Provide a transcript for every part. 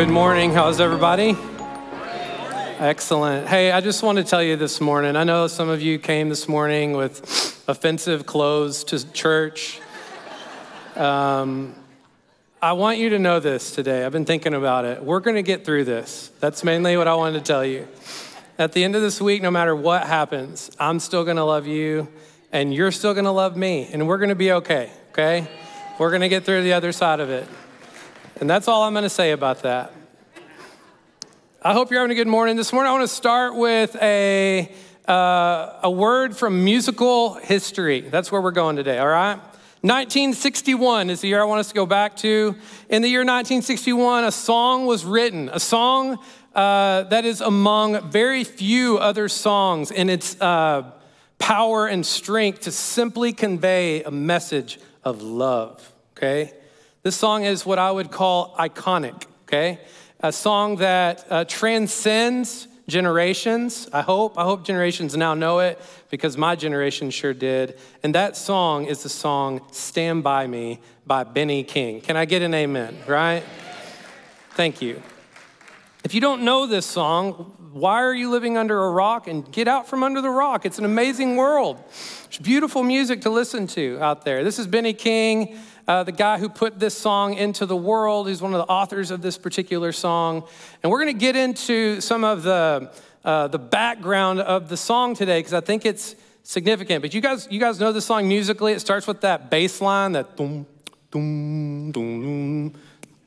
Good morning. How's everybody? Excellent. Hey, I just want to tell you this morning. I know some of you came this morning with offensive clothes to church. Um, I want you to know this today. I've been thinking about it. We're going to get through this. That's mainly what I wanted to tell you. At the end of this week, no matter what happens, I'm still going to love you, and you're still going to love me, and we're going to be okay, okay? We're going to get through the other side of it. And that's all I'm going to say about that. I hope you're having a good morning. This morning, I want to start with a, uh, a word from musical history. That's where we're going today, all right? 1961 is the year I want us to go back to. In the year 1961, a song was written, a song uh, that is among very few other songs in its uh, power and strength to simply convey a message of love, okay? This song is what I would call iconic, okay? A song that uh, transcends generations. I hope. I hope generations now know it because my generation sure did. And that song is the song Stand By Me by Benny King. Can I get an amen, right? Thank you. If you don't know this song, why are you living under a rock? And get out from under the rock. It's an amazing world. It's beautiful music to listen to out there. This is Benny King uh, the guy who put this song into the world. He's one of the authors of this particular song. And we're going to get into some of the, uh, the background of the song today because I think it's significant. But you guys, you guys know the song musically. It starts with that bass line, that boom, boom, boom,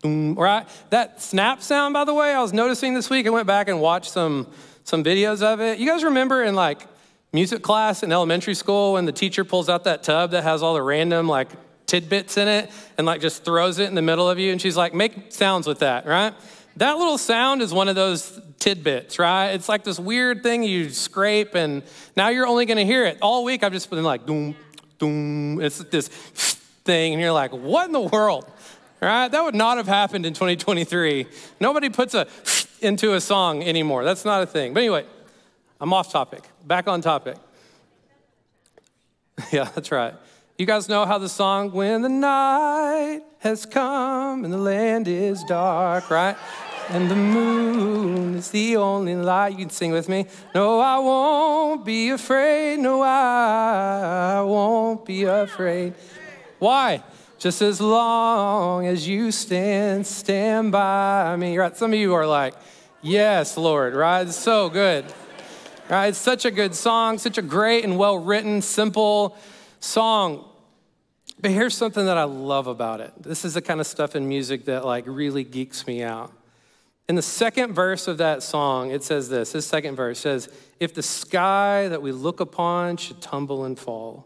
boom, right? That snap sound, by the way, I was noticing this week. I went back and watched some, some videos of it. You guys remember in like music class in elementary school when the teacher pulls out that tub that has all the random like tidbits in it and like just throws it in the middle of you. And she's like, make sounds with that, right? That little sound is one of those tidbits, right? It's like this weird thing you scrape, and now you're only gonna hear it. All week I've just been like, doom, doom. It's this thing, and you're like, what in the world? Right? That would not have happened in 2023. Nobody puts a into a song anymore. That's not a thing. But anyway, I'm off topic. Back on topic. Yeah, that's right. You guys know how the song, When the Night Has Come and the Land is Dark, right? And the moon is the only light. You can sing with me. No, I won't be afraid. No, I won't be afraid. Why? Just as long as you stand, stand by me. Right? Some of you are like, yes, Lord, right? It's so good. Right? It's such a good song, such a great and well written, simple song. But here's something that I love about it. This is the kind of stuff in music that like really geeks me out. In the second verse of that song, it says this. This second verse says, If the sky that we look upon should tumble and fall,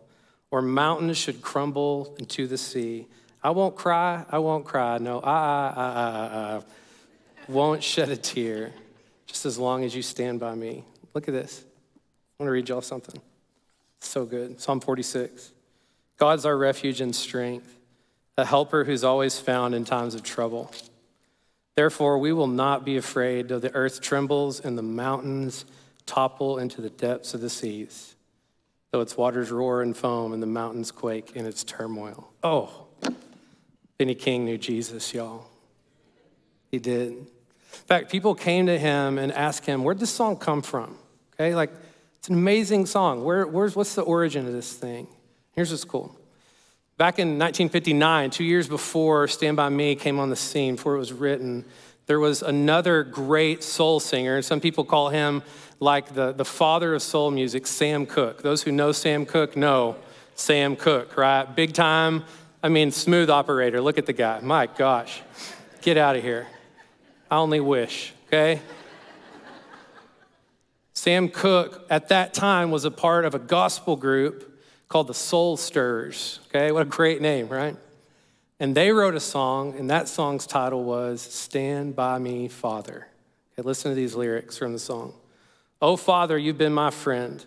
or mountains should crumble into the sea, I won't cry, I won't cry. No, I, I, I, I, won't shed a tear just as long as you stand by me. Look at this. I want to read y'all something. So good. Psalm 46. God's our refuge and strength, a helper who's always found in times of trouble. Therefore, we will not be afraid though the earth trembles and the mountains topple into the depths of the seas, though its waters roar and foam and the mountains quake in its turmoil. Oh, Benny King knew Jesus, y'all. He did. In fact, people came to him and asked him, Where'd this song come from? Okay, like it's an amazing song. Where, where's, what's the origin of this thing? Here's what's cool. Back in 1959, two years before Stand By Me came on the scene, before it was written, there was another great soul singer. Some people call him like the, the father of soul music, Sam Cooke. Those who know Sam Cooke know Sam Cooke, right? Big time, I mean, smooth operator. Look at the guy. My gosh. Get out of here. I only wish, okay? Sam Cooke at that time was a part of a gospel group called the Soul Stirrers. Okay, what a great name, right? And they wrote a song, and that song's title was Stand By Me, Father. Okay, listen to these lyrics from the song. Oh, Father, you've been my friend.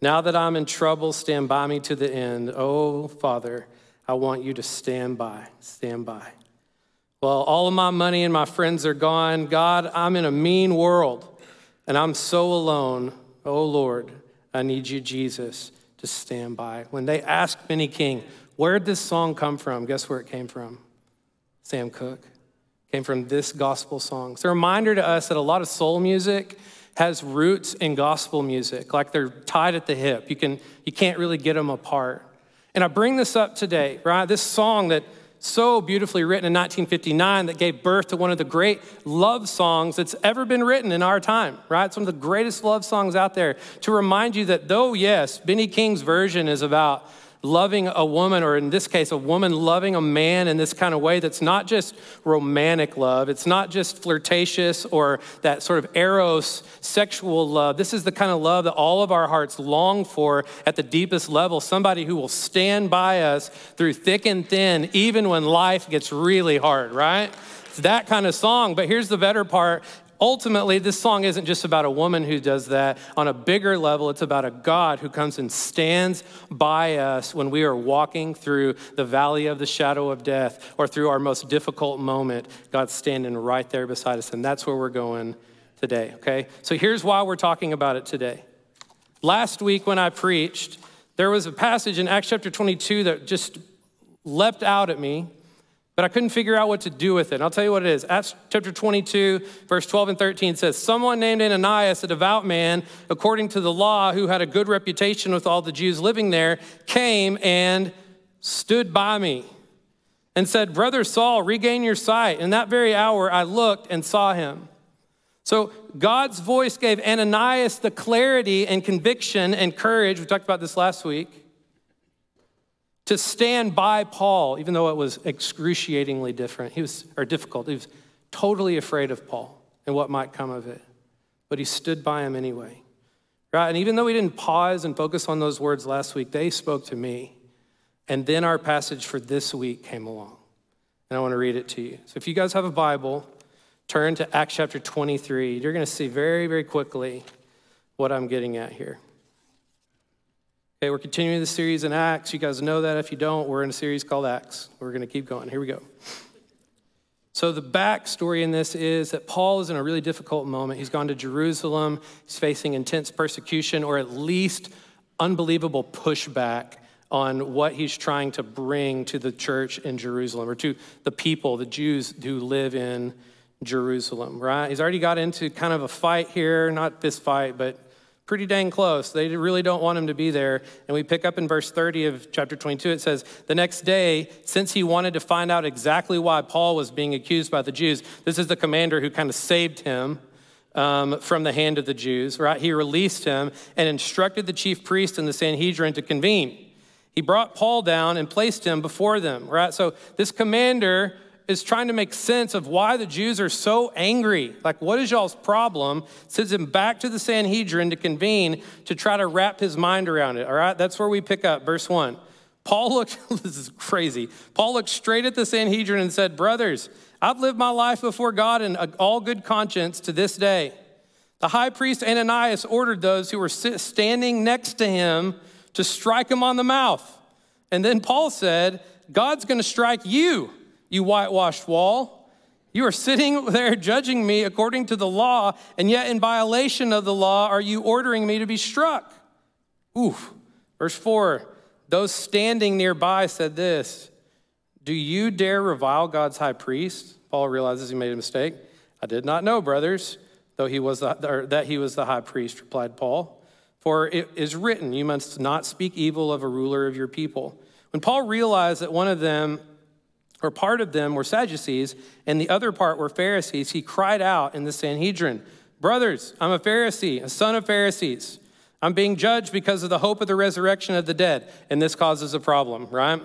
Now that I'm in trouble, stand by me to the end. Oh, Father, I want you to stand by, stand by. Well, all of my money and my friends are gone. God, I'm in a mean world and I'm so alone. Oh, Lord, I need you, Jesus to stand by. When they asked Benny King, where did this song come from? Guess where it came from? Sam Cooke. came from this gospel song. It's a reminder to us that a lot of soul music has roots in gospel music, like they're tied at the hip. You, can, you can't really get them apart. And I bring this up today, right? This song that so beautifully written in 1959 that gave birth to one of the great love songs that's ever been written in our time, right? It's one of the greatest love songs out there to remind you that though, yes, Benny King's version is about loving a woman, or in this case, a woman loving a man in this kind of way that's not just romantic love, it's not just flirtatious or that sort of eros sexual love. This is the kind of love that all of our hearts long for at the deepest level somebody who will stand by us through thick and thin, even when life gets really hard, right? It's that kind of song. But here's the better part ultimately, this song isn't just about a woman who does that. On a bigger level, it's about a God who comes and stands by us when we are walking through the valley of the shadow of death or through our most difficult moment. God's standing right there beside us. And that's where we're going today, okay? So here's why we're talking about it today. Last week, when I preached, there was a passage in Acts chapter 22 that just leapt out at me but I couldn't figure out what to do with it. And I'll tell you what it is. Acts chapter 22, verse 12 and 13 says, Someone named Ananias, a devout man, according to the law, who had a good reputation with all the Jews living there, came and stood by me and said, Brother Saul, regain your sight. In that very hour, I looked and saw him. So God's voice gave Ananias the clarity and conviction and courage. We talked about this last week to stand by Paul, even though it was excruciatingly different. He was, or difficult. He was totally afraid of Paul and what might come of it. But he stood by him anyway. Right? And even though we didn't pause and focus on those words last week, they spoke to me. And then our passage for this week came along. And I want to read it to you. So if you guys have a Bible, turn to Acts chapter 23. You're going to see very, very quickly what I'm getting at here. Okay, we're continuing the series in Acts. You guys know that. If you don't, we're in a series called Acts. We're going to keep going. Here we go. So, the backstory in this is that Paul is in a really difficult moment. He's gone to Jerusalem, he's facing intense persecution, or at least unbelievable pushback on what he's trying to bring to the church in Jerusalem or to the people, the Jews who live in Jerusalem, right? He's already got into kind of a fight here, not this fight, but pretty dang close. They really don't want him to be there. And we pick up in verse 30 of chapter 22. It says, The next day, since he wanted to find out exactly why Paul was being accused by the Jews, this is the commander who kind of saved him. Um, from the hand of the Jews, right? He released him and instructed the chief priest and the Sanhedrin to convene. He brought Paul down and placed him before them, right? So this commander is trying to make sense of why the Jews are so angry. Like, what is y'all's problem? Sends him back to the Sanhedrin to convene to try to wrap his mind around it. All right, that's where we pick up, verse one. Paul looked, this is crazy. Paul looked straight at the Sanhedrin and said, Brothers, I've lived my life before God in all good conscience to this day. The high priest Ananias ordered those who were standing next to him to strike him on the mouth. And then Paul said, God's going to strike you you whitewashed wall. You are sitting there judging me according to the law, and yet in violation of the law are you ordering me to be struck? Oof. Verse 4 Those standing nearby said this Do you dare revile God's high priest? Paul realizes he made a mistake. I did not know, brothers, though he was the, that he was the high priest, replied Paul. For it is written, You must not speak evil of a ruler of your people. When Paul realized that one of them or part of them were Sadducees, and the other part were Pharisees, he cried out in the Sanhedrin, Brothers, I'm a Pharisee, a son of Pharisees. I'm being judged because of the hope of the resurrection of the dead. And this causes a problem, right?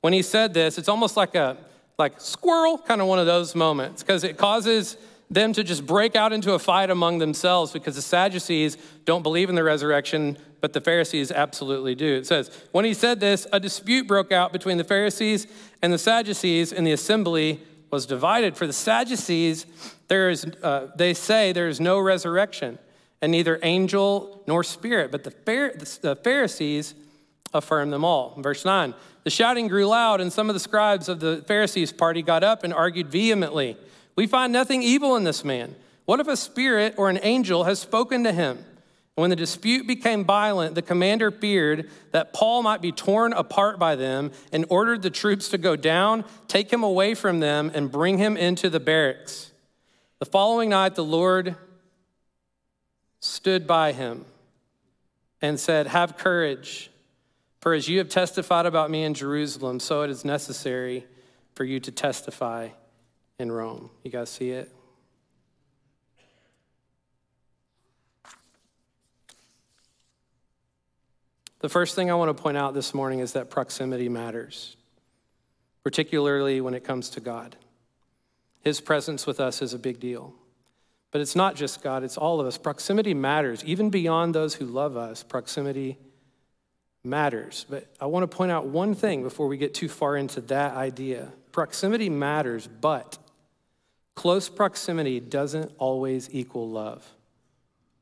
When he said this, it's almost like a like squirrel, kind of one of those moments, because it causes them to just break out into a fight among themselves because the Sadducees don't believe in the resurrection, but the Pharisees absolutely do. It says, When he said this, a dispute broke out between the Pharisees and the Sadducees, and the assembly was divided. For the Sadducees, there is, uh, they say there is no resurrection, and neither angel nor spirit, but the, the Pharisees affirm them all. Verse 9 The shouting grew loud, and some of the scribes of the Pharisees' party got up and argued vehemently. We find nothing evil in this man. What if a spirit or an angel has spoken to him? And when the dispute became violent, the commander feared that Paul might be torn apart by them and ordered the troops to go down, take him away from them, and bring him into the barracks. The following night, the Lord stood by him and said, Have courage, for as you have testified about me in Jerusalem, so it is necessary for you to testify in Rome. You guys see it? The first thing I want to point out this morning is that proximity matters, particularly when it comes to God. His presence with us is a big deal. But it's not just God, it's all of us. Proximity matters. Even beyond those who love us, proximity matters. But I want to point out one thing before we get too far into that idea. Proximity matters, but close proximity doesn't always equal love.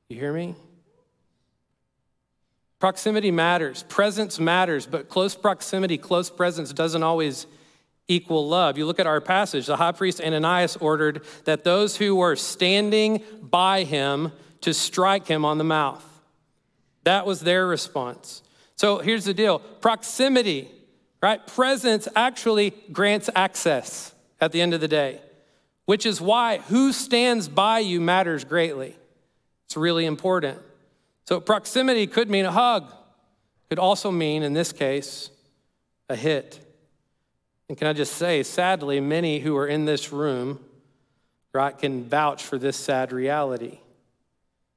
You hear me? Proximity matters, presence matters, but close proximity, close presence doesn't always equal love. You look at our passage, the high priest Ananias ordered that those who were standing by him to strike him on the mouth. That was their response. So here's the deal proximity, right? Presence actually grants access at the end of the day, which is why who stands by you matters greatly. It's really important. So proximity could mean a hug, could also mean, in this case, a hit. And can I just say, sadly, many who are in this room, right, can vouch for this sad reality.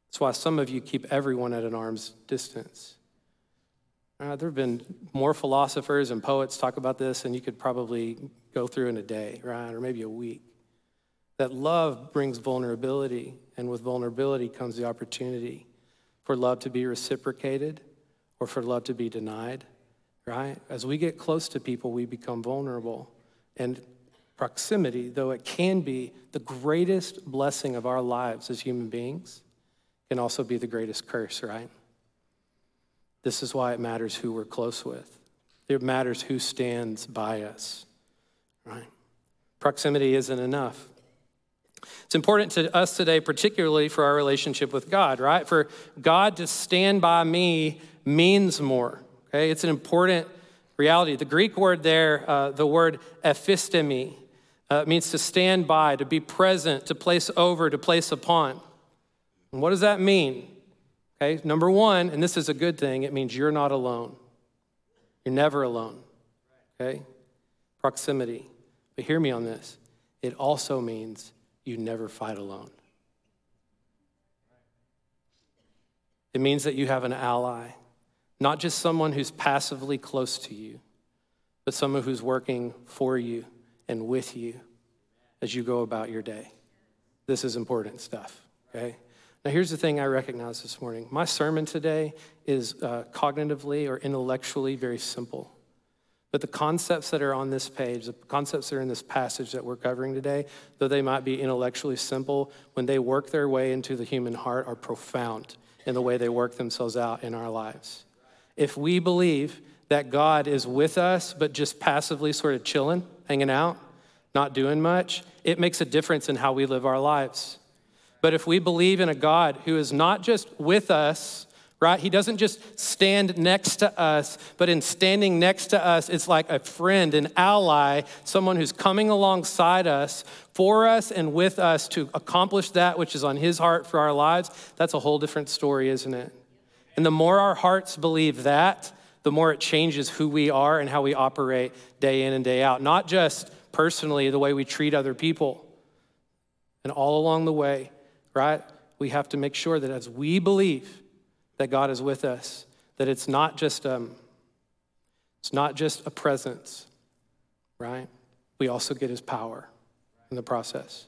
That's why some of you keep everyone at an arm's distance. Uh, there have been more philosophers and poets talk about this, and you could probably go through in a day, right, or maybe a week. That love brings vulnerability, and with vulnerability comes the opportunity for love to be reciprocated or for love to be denied, right? As we get close to people, we become vulnerable. And proximity, though it can be the greatest blessing of our lives as human beings, can also be the greatest curse, right? This is why it matters who we're close with. It matters who stands by us, right? Proximity isn't enough. It's important to us today, particularly for our relationship with God, right? For God to stand by me means more, okay? It's an important reality. The Greek word there, uh, the word ephistemi, uh, means to stand by, to be present, to place over, to place upon. And what does that mean? Okay, number one, and this is a good thing, it means you're not alone. You're never alone. Okay? Proximity. But hear me on this. It also means you never fight alone. It means that you have an ally, not just someone who's passively close to you, but someone who's working for you and with you as you go about your day. This is important stuff, okay? Now, here's the thing I recognize this morning. My sermon today is uh, cognitively or intellectually very simple. But the concepts that are on this page, the concepts that are in this passage that we're covering today, though they might be intellectually simple, when they work their way into the human heart, are profound in the way they work themselves out in our lives. If we believe that God is with us, but just passively sort of chilling, hanging out, not doing much, it makes a difference in how we live our lives. But if we believe in a God who is not just with us, right? He doesn't just stand next to us, but in standing next to us, it's like a friend, an ally, someone who's coming alongside us, for us, and with us to accomplish that which is on his heart for our lives. That's a whole different story, isn't it? And the more our hearts believe that, the more it changes who we are and how we operate day in and day out, not just personally, the way we treat other people. And all along the way, right? We have to make sure that as we believe, that God is with us, that it's not just um, it's not just a presence, right? We also get his power in the process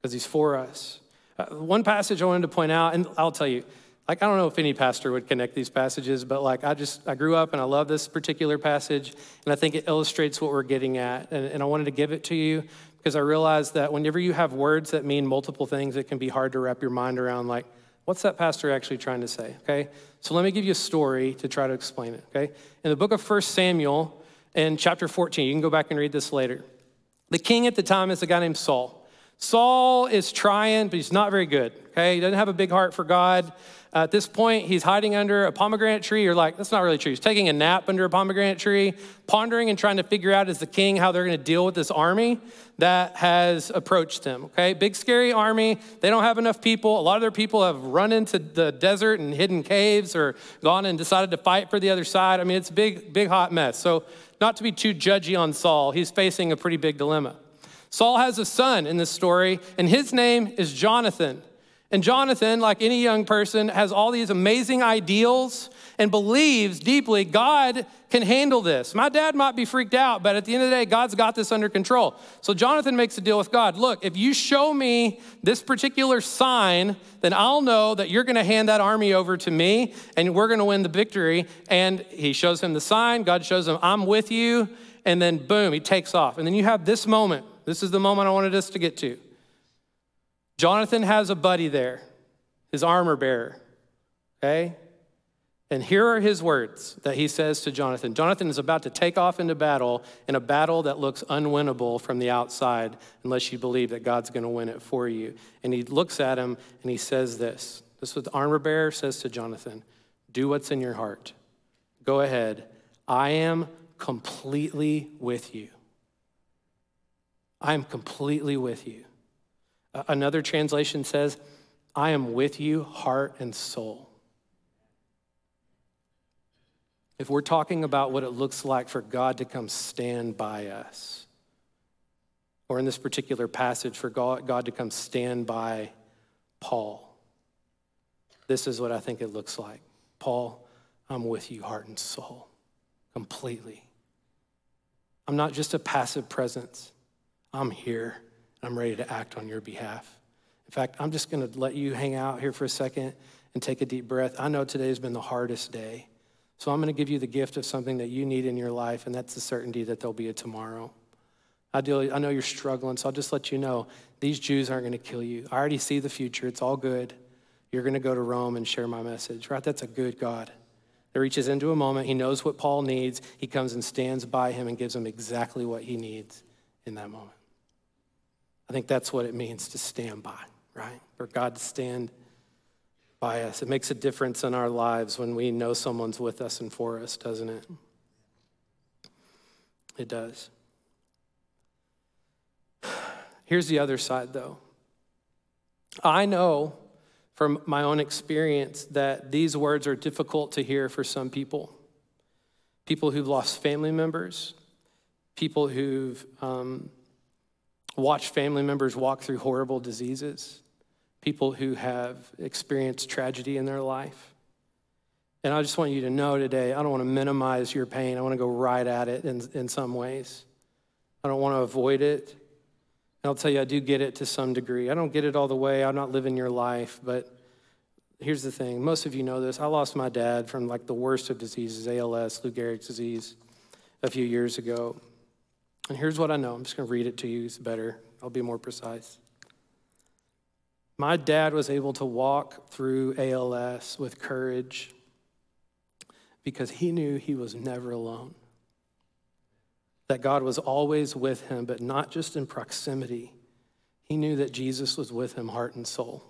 because he's for us. Uh, one passage I wanted to point out, and I'll tell you, like I don't know if any pastor would connect these passages, but like I just I grew up and I love this particular passage, and I think it illustrates what we're getting at, and, and I wanted to give it to you because I realized that whenever you have words that mean multiple things, it can be hard to wrap your mind around. Like What's that pastor actually trying to say? Okay? So let me give you a story to try to explain it, okay? In the book of 1 Samuel, in chapter 14, you can go back and read this later. The king at the time is a guy named Saul. Saul is trying, but he's not very good, okay? He doesn't have a big heart for God. At this point, he's hiding under a pomegranate tree. You're like, that's not really true. He's taking a nap under a pomegranate tree, pondering and trying to figure out as the king how they're going to deal with this army that has approached them. Okay, big scary army. They don't have enough people. A lot of their people have run into the desert and hidden caves or gone and decided to fight for the other side. I mean, it's a big, big hot mess. So, not to be too judgy on Saul, he's facing a pretty big dilemma. Saul has a son in this story, and his name is Jonathan. And Jonathan, like any young person, has all these amazing ideals and believes deeply God can handle this. My dad might be freaked out, but at the end of the day, God's got this under control. So Jonathan makes a deal with God. Look, if you show me this particular sign, then I'll know that you're going to hand that army over to me and we're going to win the victory. And he shows him the sign. God shows him, I'm with you. And then boom, he takes off. And then you have this moment. This is the moment I wanted us to get to. Jonathan has a buddy there, his armor bearer, okay? And here are his words that he says to Jonathan. Jonathan is about to take off into battle in a battle that looks unwinnable from the outside unless you believe that God's going to win it for you. And he looks at him and he says this. This is what the armor bearer says to Jonathan Do what's in your heart. Go ahead. I am completely with you. I am completely with you. Another translation says, I am with you, heart and soul. If we're talking about what it looks like for God to come stand by us, or in this particular passage, for God, to come stand by Paul, this is what I think it looks like. Paul, I'm with you, heart and soul, completely. I'm not just a passive presence, I'm here. I'm ready to act on your behalf. In fact, I'm just going to let you hang out here for a second and take a deep breath. I know today has been the hardest day. So I'm going to give you the gift of something that you need in your life, and that's the certainty that there'll be a tomorrow. I, do, I know you're struggling, so I'll just let you know these Jews aren't going to kill you. I already see the future. It's all good. You're going to go to Rome and share my message, right? That's a good God that reaches into a moment. He knows what Paul needs. He comes and stands by him and gives him exactly what he needs in that moment. I think that's what it means to stand by, right? For God to stand by us. It makes a difference in our lives when we know someone's with us and for us, doesn't it? It does. Here's the other side, though. I know from my own experience that these words are difficult to hear for some people. People who've lost family members, people who've um, watched family members walk through horrible diseases, people who have experienced tragedy in their life. And I just want you to know today, I don't want to minimize your pain. I want to go right at it in, in some ways. I don't want to avoid it. And I'll tell you, I do get it to some degree. I don't get it all the way. I'm not living your life, but here's the thing. Most of you know this. I lost my dad from like the worst of diseases, ALS, Lou Gehrig's disease, a few years ago. And here's what I know. I'm just going to read it to you. It's better. I'll be more precise. My dad was able to walk through ALS with courage because he knew he was never alone. That God was always with him, but not just in proximity. He knew that Jesus was with him, heart and soul.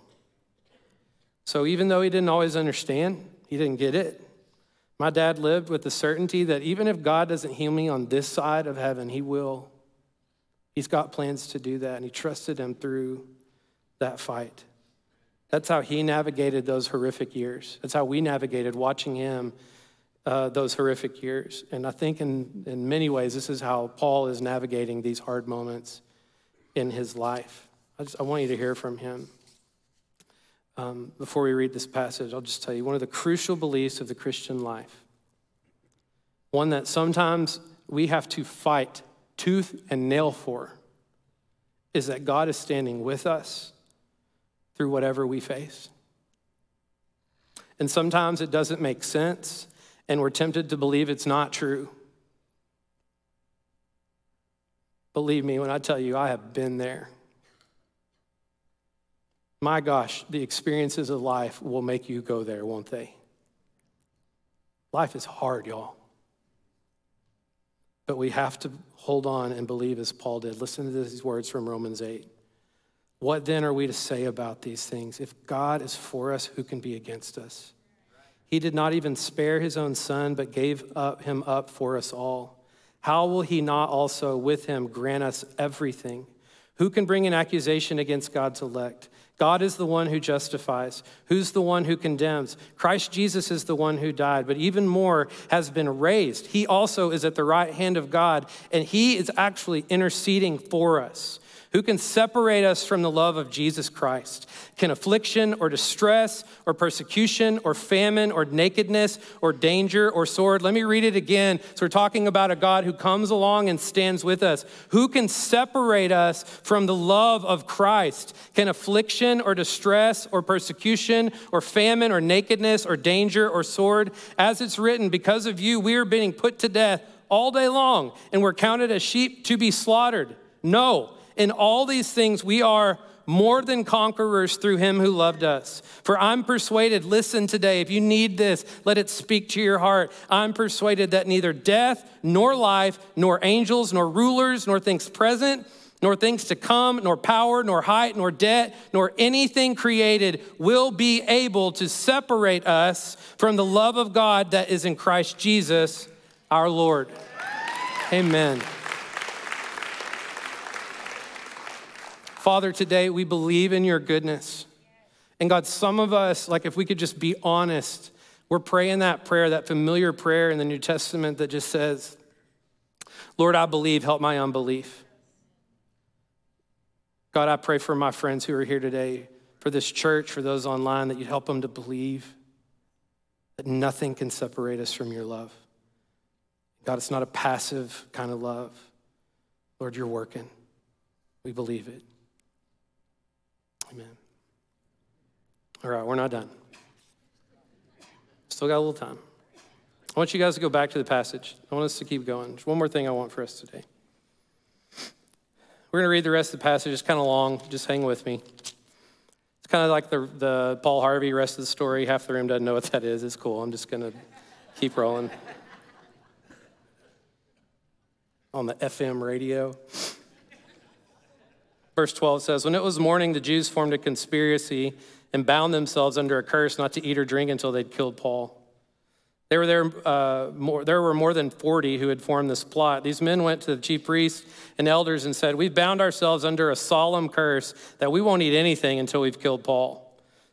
So even though he didn't always understand, he didn't get it, my dad lived with the certainty that even if God doesn't heal me on this side of heaven, he will. He's got plans to do that, and he trusted him through that fight. That's how he navigated those horrific years. That's how we navigated watching him uh, those horrific years. And I think in, in many ways, this is how Paul is navigating these hard moments in his life. I, just, I want you to hear from him. Um, before we read this passage, I'll just tell you one of the crucial beliefs of the Christian life, one that sometimes we have to fight tooth and nail for, is that God is standing with us through whatever we face. And sometimes it doesn't make sense, and we're tempted to believe it's not true. Believe me when I tell you, I have been there. My gosh, the experiences of life will make you go there, won't they? Life is hard, y'all. But we have to hold on and believe as Paul did. Listen to these words from Romans 8. What then are we to say about these things? If God is for us, who can be against us? He did not even spare his own son, but gave up him up for us all. How will he not also with him grant us everything? Who can bring an accusation against God's elect? God is the one who justifies. Who's the one who condemns? Christ Jesus is the one who died, but even more has been raised. He also is at the right hand of God, and he is actually interceding for us. Who can separate us from the love of Jesus Christ? Can affliction or distress or persecution or famine or nakedness or danger or sword? Let me read it again. So we're talking about a God who comes along and stands with us. Who can separate us from the love of Christ? Can affliction or distress or persecution or famine or nakedness or danger or sword? As it's written, because of you, we are being put to death all day long and we're counted as sheep to be slaughtered. No. In all these things, we are more than conquerors through him who loved us. For I'm persuaded, listen today, if you need this, let it speak to your heart. I'm persuaded that neither death, nor life, nor angels, nor rulers, nor things present, nor things to come, nor power, nor height, nor debt, nor anything created will be able to separate us from the love of God that is in Christ Jesus our Lord. Amen. Father, today we believe in your goodness. And God, some of us, like if we could just be honest, we're praying that prayer, that familiar prayer in the New Testament that just says, Lord, I believe, help my unbelief. God, I pray for my friends who are here today, for this church, for those online, that you'd help them to believe that nothing can separate us from your love. God, it's not a passive kind of love. Lord, you're working. We believe it. Amen. All right, we're not done. Still got a little time. I want you guys to go back to the passage. I want us to keep going. There's one more thing I want for us today. We're going to read the rest of the passage. It's kind of long. Just hang with me. It's kind of like the, the Paul Harvey rest of the story. Half the room doesn't know what that is. It's cool. I'm just going to keep rolling. On the FM radio. Verse 12 says, When it was morning, the Jews formed a conspiracy and bound themselves under a curse not to eat or drink until they'd killed Paul. There were, there, uh, more, there were more than 40 who had formed this plot. These men went to the chief priests and elders and said, We've bound ourselves under a solemn curse that we won't eat anything until we've killed Paul.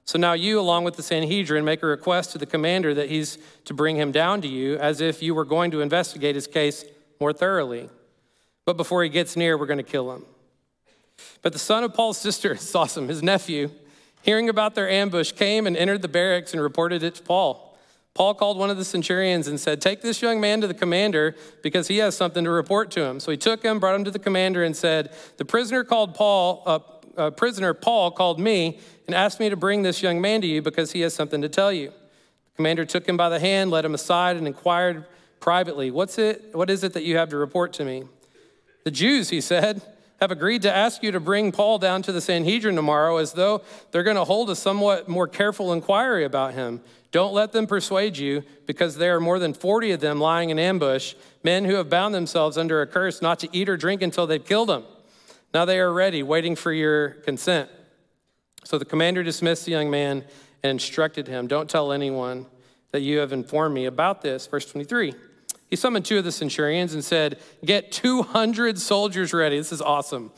So now you, along with the Sanhedrin, make a request to the commander that he's to bring him down to you as if you were going to investigate his case more thoroughly. But before he gets near, we're going to kill him. But the son of Paul's sister, it's awesome, his nephew, hearing about their ambush, came and entered the barracks and reported it to Paul. Paul called one of the centurions and said, Take this young man to the commander because he has something to report to him. So he took him, brought him to the commander, and said, The prisoner called Paul, uh, uh, prisoner Paul called me and asked me to bring this young man to you because he has something to tell you. The commander took him by the hand, led him aside, and inquired privately, What's it, What is it that you have to report to me? The Jews, he said, have agreed to ask you to bring Paul down to the Sanhedrin tomorrow as though they're going to hold a somewhat more careful inquiry about him. Don't let them persuade you, because there are more than 40 of them lying in ambush, men who have bound themselves under a curse not to eat or drink until they've killed him. Now they are ready, waiting for your consent. So the commander dismissed the young man and instructed him Don't tell anyone that you have informed me about this. Verse 23. He summoned two of the centurions and said, Get 200 soldiers ready. This is awesome.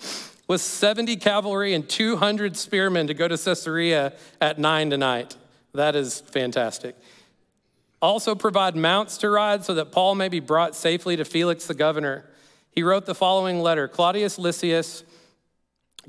With 70 cavalry and 200 spearmen to go to Caesarea at nine tonight. That is fantastic. Also, provide mounts to ride so that Paul may be brought safely to Felix the governor. He wrote the following letter Claudius Lysias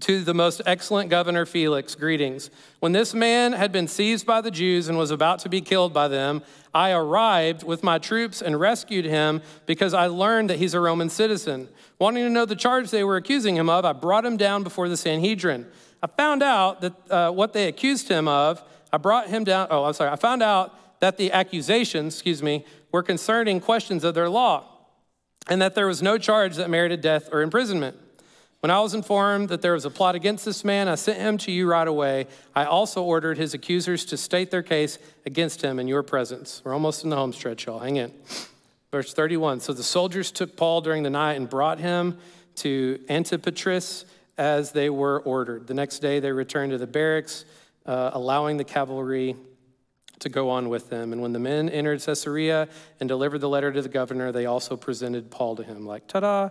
to the most excellent governor Felix, greetings. When this man had been seized by the Jews and was about to be killed by them, I arrived with my troops and rescued him because I learned that he's a Roman citizen. Wanting to know the charge they were accusing him of, I brought him down before the Sanhedrin. I found out that uh, what they accused him of, I brought him down. Oh, I'm sorry. I found out that the accusations, excuse me, were concerning questions of their law and that there was no charge that merited death or imprisonment. When I was informed that there was a plot against this man, I sent him to you right away. I also ordered his accusers to state their case against him in your presence. We're almost in the home stretch, y'all. Hang in. Verse 31 So the soldiers took Paul during the night and brought him to Antipatris as they were ordered. The next day, they returned to the barracks, uh, allowing the cavalry to go on with them. And when the men entered Caesarea and delivered the letter to the governor, they also presented Paul to him, like, ta da.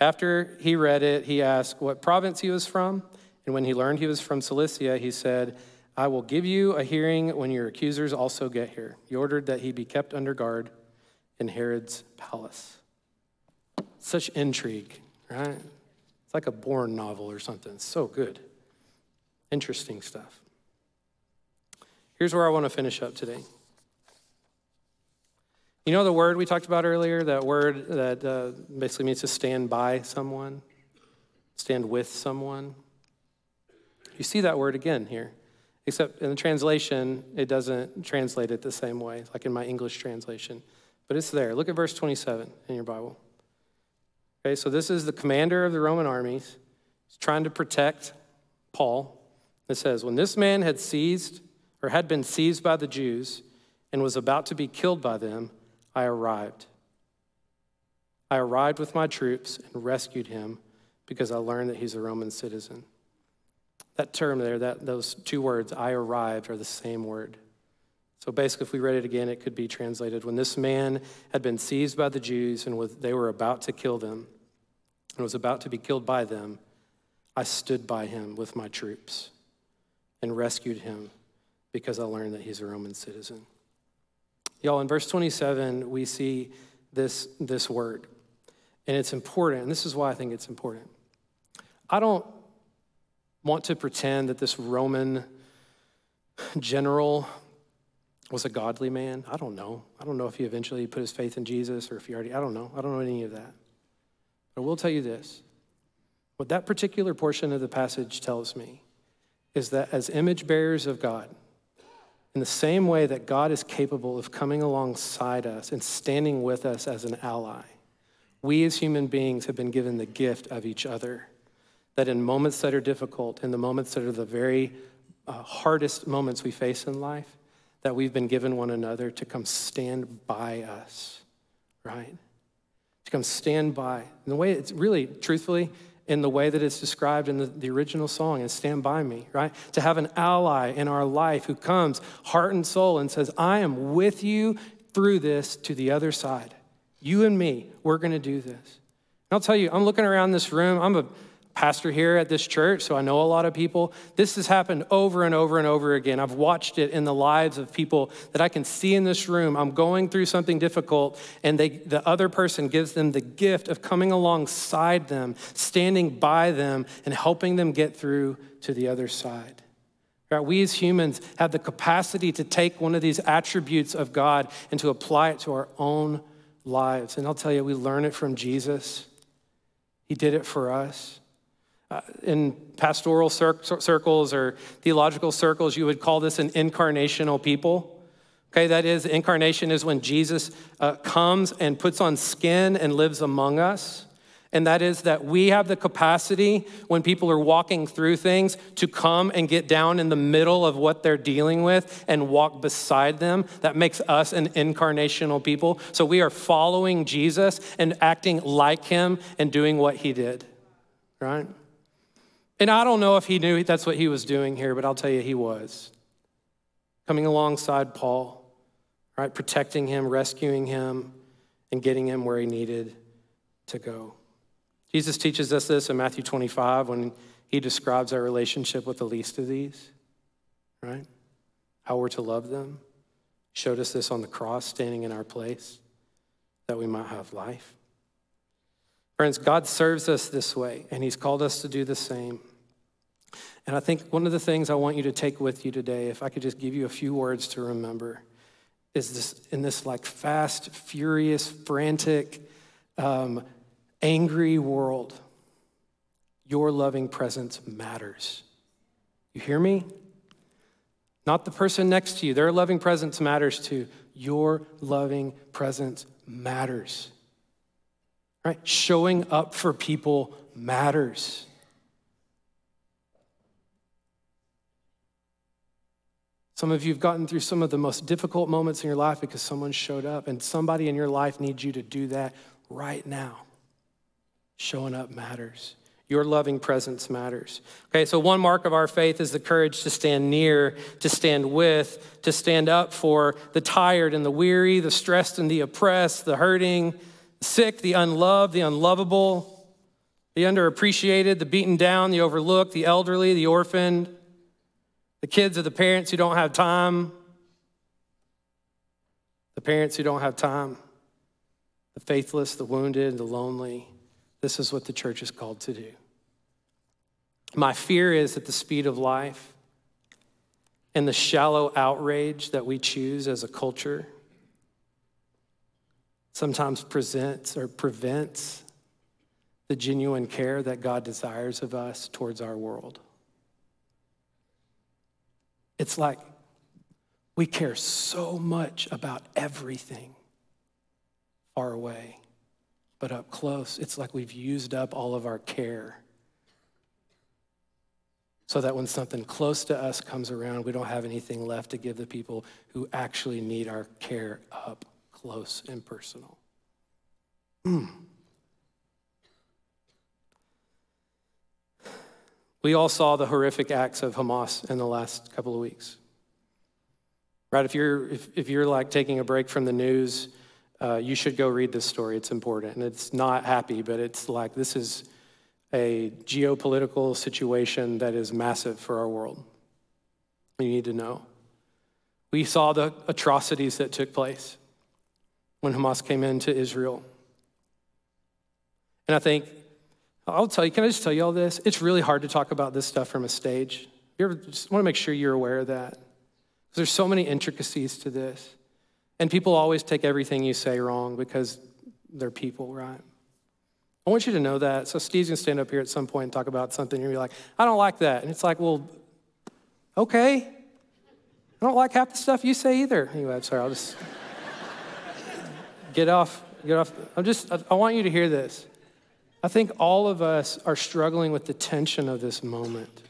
After he read it, he asked what province he was from. And when he learned he was from Cilicia, he said, I will give you a hearing when your accusers also get here. He ordered that he be kept under guard in Herod's palace. Such intrigue, right? It's like a Bourne novel or something. It's so good. Interesting stuff. Here's where I want to finish up today. You know the word we talked about earlier? That word that uh, basically means to stand by someone, stand with someone. You see that word again here, except in the translation, it doesn't translate it the same way, like in my English translation. But it's there. Look at verse 27 in your Bible. Okay, so this is the commander of the Roman armies. He's trying to protect Paul. It says, When this man had seized or had been seized by the Jews and was about to be killed by them, I arrived. I arrived with my troops and rescued him because I learned that he's a Roman citizen. That term there, that, those two words, I arrived, are the same word. So basically, if we read it again, it could be translated When this man had been seized by the Jews and was, they were about to kill them, and was about to be killed by them, I stood by him with my troops and rescued him because I learned that he's a Roman citizen. Y'all, in verse 27, we see this, this word, and it's important, and this is why I think it's important. I don't want to pretend that this Roman general was a godly man. I don't know. I don't know if he eventually put his faith in Jesus or if he already, I don't know. I don't know any of that. But I will tell you this what that particular portion of the passage tells me is that as image bearers of God, in the same way that God is capable of coming alongside us and standing with us as an ally, we as human beings have been given the gift of each other. That in moments that are difficult, in the moments that are the very uh, hardest moments we face in life, that we've been given one another to come stand by us, right? To come stand by. And the way it's really, truthfully, in the way that it's described in the, the original song and stand by me, right? To have an ally in our life who comes heart and soul and says, I am with you through this to the other side. You and me, we're gonna do this. And I'll tell you, I'm looking around this room, I'm a pastor here at this church, so I know a lot of people. This has happened over and over and over again. I've watched it in the lives of people that I can see in this room. I'm going through something difficult, and they, the other person gives them the gift of coming alongside them, standing by them, and helping them get through to the other side. Right? We as humans have the capacity to take one of these attributes of God and to apply it to our own lives. And I'll tell you, we learn it from Jesus. He did it for us. Uh, in pastoral cir- circles or theological circles, you would call this an incarnational people. Okay, that is, incarnation is when Jesus uh, comes and puts on skin and lives among us. And that is that we have the capacity when people are walking through things to come and get down in the middle of what they're dealing with and walk beside them. That makes us an incarnational people. So we are following Jesus and acting like him and doing what he did, right? And I don't know if he knew that's what he was doing here, but I'll tell you, he was. Coming alongside Paul, right? Protecting him, rescuing him, and getting him where he needed to go. Jesus teaches us this in Matthew 25 when he describes our relationship with the least of these, right? How we're to love them. Showed us this on the cross, standing in our place, that we might have life. Friends, God serves us this way, and He's called us to do the same. And I think one of the things I want you to take with you today, if I could just give you a few words to remember, is this in this like fast, furious, frantic, um, angry world, your loving presence matters. You hear me? Not the person next to you. Their loving presence matters too. Your loving presence matters. Right? Showing up for people matters. Some of you have gotten through some of the most difficult moments in your life because someone showed up, and somebody in your life needs you to do that right now. Showing up matters. Your loving presence matters. Okay, so one mark of our faith is the courage to stand near, to stand with, to stand up for the tired and the weary, the stressed and the oppressed, the hurting, sick, the unloved, the unlovable, the underappreciated, the beaten down, the overlooked, the elderly, the orphaned, the kids of the parents who don't have time, the parents who don't have time, the faithless, the wounded, the lonely. This is what the church is called to do. My fear is that the speed of life and the shallow outrage that we choose as a culture sometimes presents or prevents the genuine care that God desires of us towards our world. It's like we care so much about everything far away. But up close, it's like we've used up all of our care. So that when something close to us comes around, we don't have anything left to give the people who actually need our care up close and personal. Mm. We all saw the horrific acts of Hamas in the last couple of weeks. Right? If you're, if, if you're like taking a break from the news, uh, you should go read this story. It's important. And it's not happy, but it's like this is a geopolitical situation that is massive for our world. You need to know. We saw the atrocities that took place when Hamas came into Israel. And I think, I'll tell you, can I just tell you all this? It's really hard to talk about this stuff from a stage. You ever just want to make sure you're aware of that? Because there's so many intricacies to this. And people always take everything you say wrong because they're people, right? I want you to know that. So Steve's gonna stand up here at some point and talk about something, and you're like, I don't like that. And it's like, well, okay. I don't like half the stuff you say either. Anyway, I'm sorry, I'll just get off, get off. I'm just, I want you to hear this. I think all of us are struggling with the tension of this moment.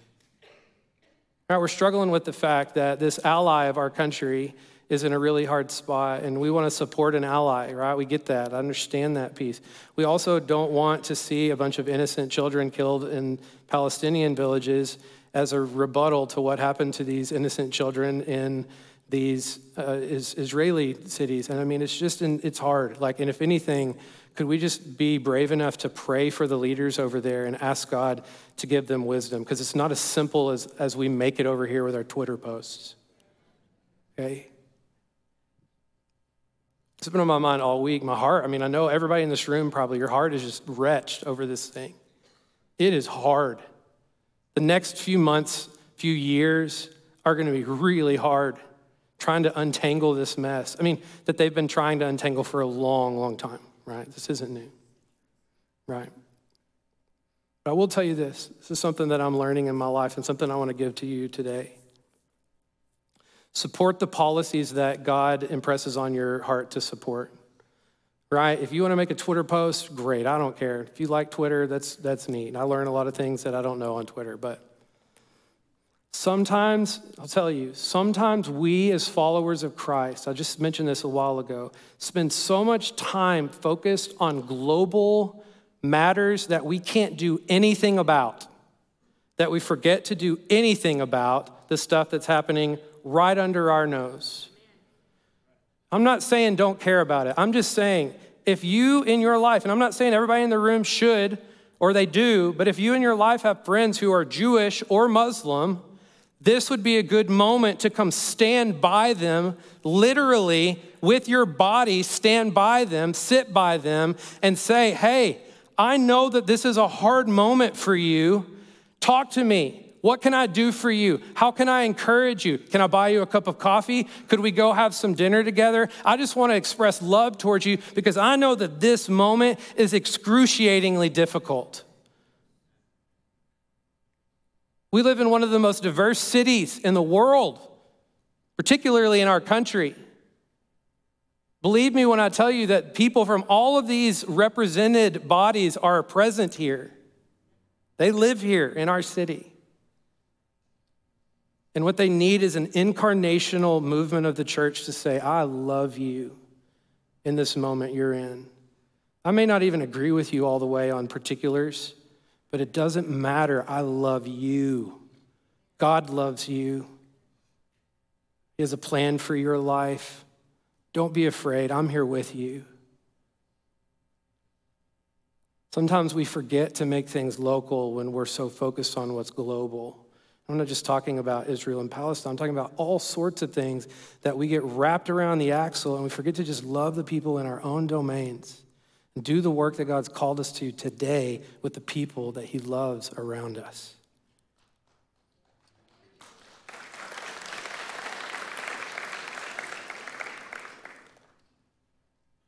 Right, we're struggling with the fact that this ally of our country is in a really hard spot and we want to support an ally, right? We get that. I understand that piece. We also don't want to see a bunch of innocent children killed in Palestinian villages as a rebuttal to what happened to these innocent children in these uh, is Israeli cities. And I mean, it's just, in, it's hard. Like, and if anything, could we just be brave enough to pray for the leaders over there and ask God to give them wisdom? Because it's not as simple as, as we make it over here with our Twitter posts. Okay? It's been on my mind all week. My heart, I mean, I know everybody in this room probably, your heart is just wretched over this thing. It is hard. The next few months, few years are going to be really hard trying to untangle this mess. I mean, that they've been trying to untangle for a long, long time, right? This isn't new, right? But I will tell you this this is something that I'm learning in my life and something I want to give to you today. Support the policies that God impresses on your heart to support. Right? If you want to make a Twitter post, great. I don't care. If you like Twitter, that's that's neat. I learn a lot of things that I don't know on Twitter, but sometimes, I'll tell you, sometimes we as followers of Christ, I just mentioned this a while ago, spend so much time focused on global matters that we can't do anything about, that we forget to do anything about the stuff that's happening right under our nose. I'm not saying don't care about it. I'm just saying if you in your life, and I'm not saying everybody in the room should or they do, but if you in your life have friends who are Jewish or Muslim, this would be a good moment to come stand by them, literally with your body, stand by them, sit by them, and say, Hey, I know that this is a hard moment for you. Talk to me. What can I do for you? How can I encourage you? Can I buy you a cup of coffee? Could we go have some dinner together? I just want to express love towards you because I know that this moment is excruciatingly difficult. We live in one of the most diverse cities in the world, particularly in our country. Believe me when I tell you that people from all of these represented bodies are present here. They live here in our city. And what they need is an incarnational movement of the church to say, I love you in this moment you're in. I may not even agree with you all the way on particulars, but it doesn't matter. I love you. God loves you. He has a plan for your life. Don't be afraid. I'm here with you. Sometimes we forget to make things local when we're so focused on what's global. I'm not just talking about Israel and Palestine. I'm talking about all sorts of things that we get wrapped around the axle and we forget to just love the people in our own domains do the work that God's called us to today with the people that He loves around us.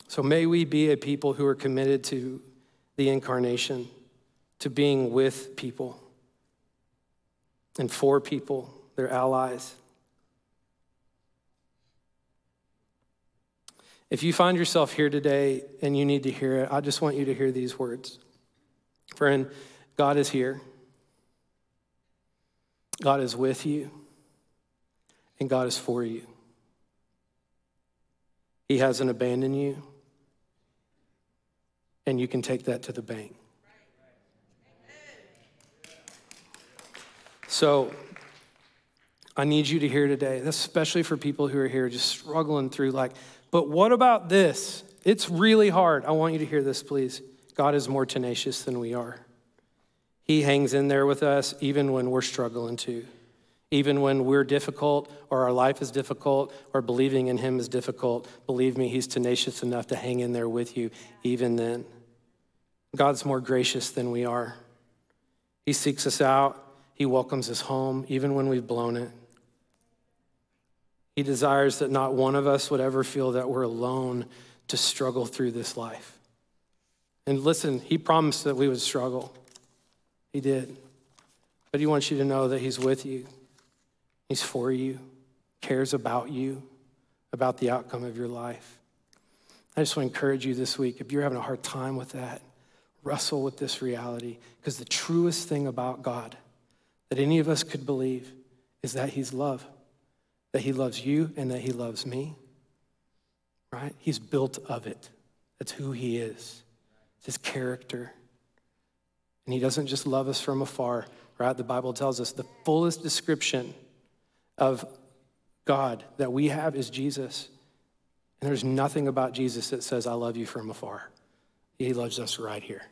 So may we be a people who are committed to the incarnation, to being with people and for people, their allies. If you find yourself here today and you need to hear it, I just want you to hear these words. Friend, God is here. God is with you. And God is for you. He hasn't abandoned you and you can take that to the bank. So, I need you to hear today, especially for people who are here just struggling through, like, but what about this? It's really hard. I want you to hear this, please. God is more tenacious than we are. He hangs in there with us even when we're struggling too. Even when we're difficult or our life is difficult or believing in Him is difficult, believe me, He's tenacious enough to hang in there with you even then. God's more gracious than we are. He seeks us out, He welcomes us home, even when we've blown it. He desires that not one of us would ever feel that we're alone to struggle through this life. And listen, He promised that we would struggle. He did. But He wants you to know that He's with you, He's for you, cares about you, about the outcome of your life. I just want to encourage you this week if you're having a hard time with that, wrestle with this reality because the truest thing about God that any of us could believe is that He's love, that He loves you and that He loves me. Right? He's built of it. That's who He is, it's His character. And He doesn't just love us from afar, right? The Bible tells us the fullest description of God that we have is Jesus. And there's nothing about Jesus that says, I love you from afar. He loves us right here.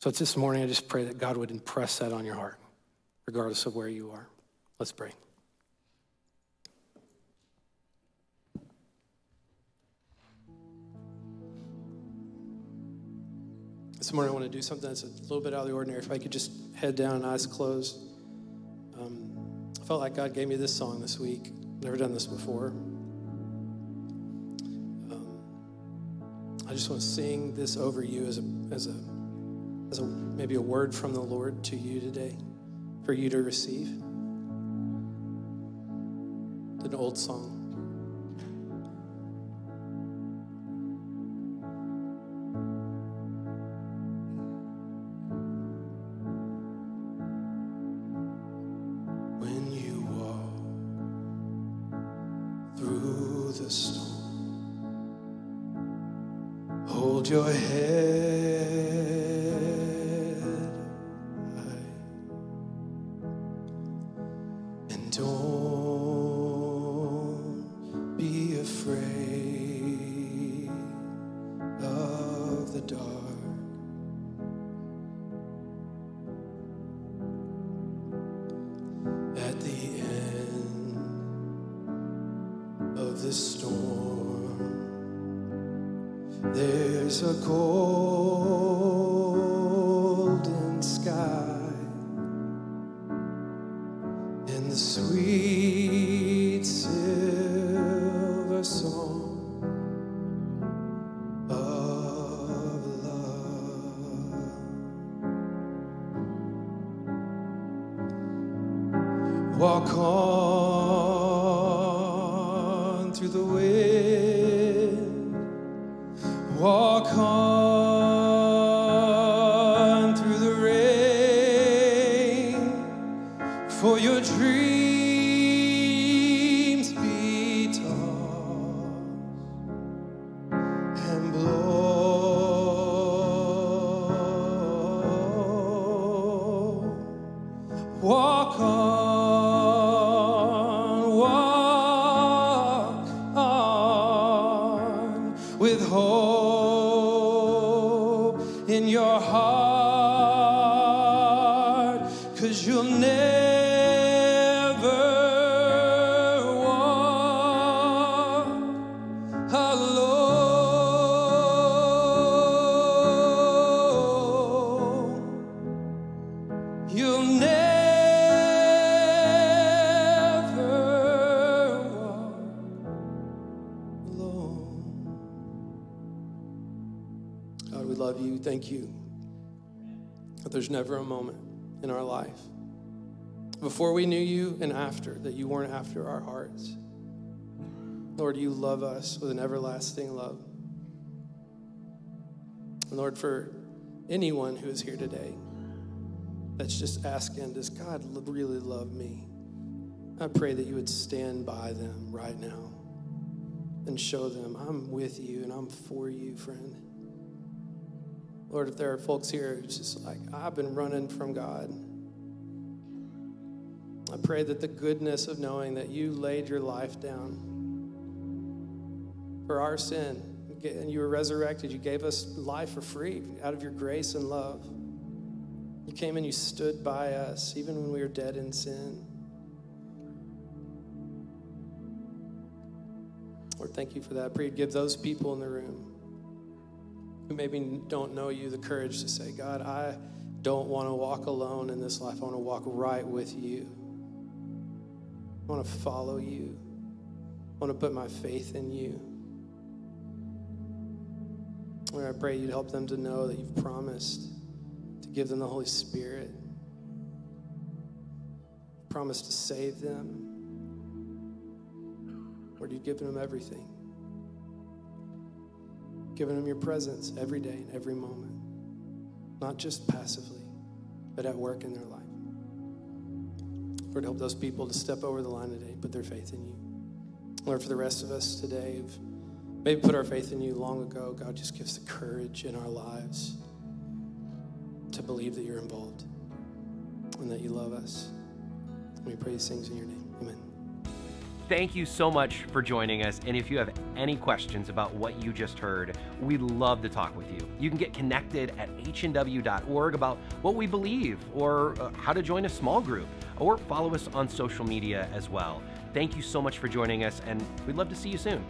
So it's this morning, I just pray that God would impress that on your heart, regardless of where you are. Let's pray. This morning, I want to do something that's a little bit out of the ordinary. If I could just head down and eyes closed. Um, I felt like God gave me this song this week. Never done this before. I just want to sing this over you as a, as a, as a maybe a word from the Lord to you today for you to receive. An old song. physical. Thank you that there's never a moment in our life before we knew you and after that you weren't after our hearts. Lord, you love us with an everlasting love. And Lord, for anyone who is here today that's just asking, does God really love me? I pray that you would stand by them right now and show them, I'm with you and I'm for you, friend. Lord, if there are folks here who's just like, I've been running from God. I pray that the goodness of knowing that you laid your life down for our sin and you were resurrected, you gave us life for free out of your grace and love. You came and you stood by us even when we were dead in sin. Lord, thank you for that. I pray you'd give those people in the room who maybe don't know you the courage to say, God, I don't want to walk alone in this life. I want to walk right with you. I want to follow you. I want to put my faith in you. Lord, I pray you'd help them to know that you've promised to give them the Holy Spirit, promised to save them. Lord, you've given them everything giving them your presence every day and every moment, not just passively, but at work in their life. Lord, help those people to step over the line today, and put their faith in you. Lord, for the rest of us today, who've maybe put our faith in you long ago, God, just gives the courage in our lives to believe that you're involved and that you love us. And we pray these things in your name. Amen. Thank you so much for joining us. And if you have any questions about what you just heard, we'd love to talk with you. You can get connected at hnw.org about what we believe or uh, how to join a small group or follow us on social media as well. Thank you so much for joining us, and we'd love to see you soon.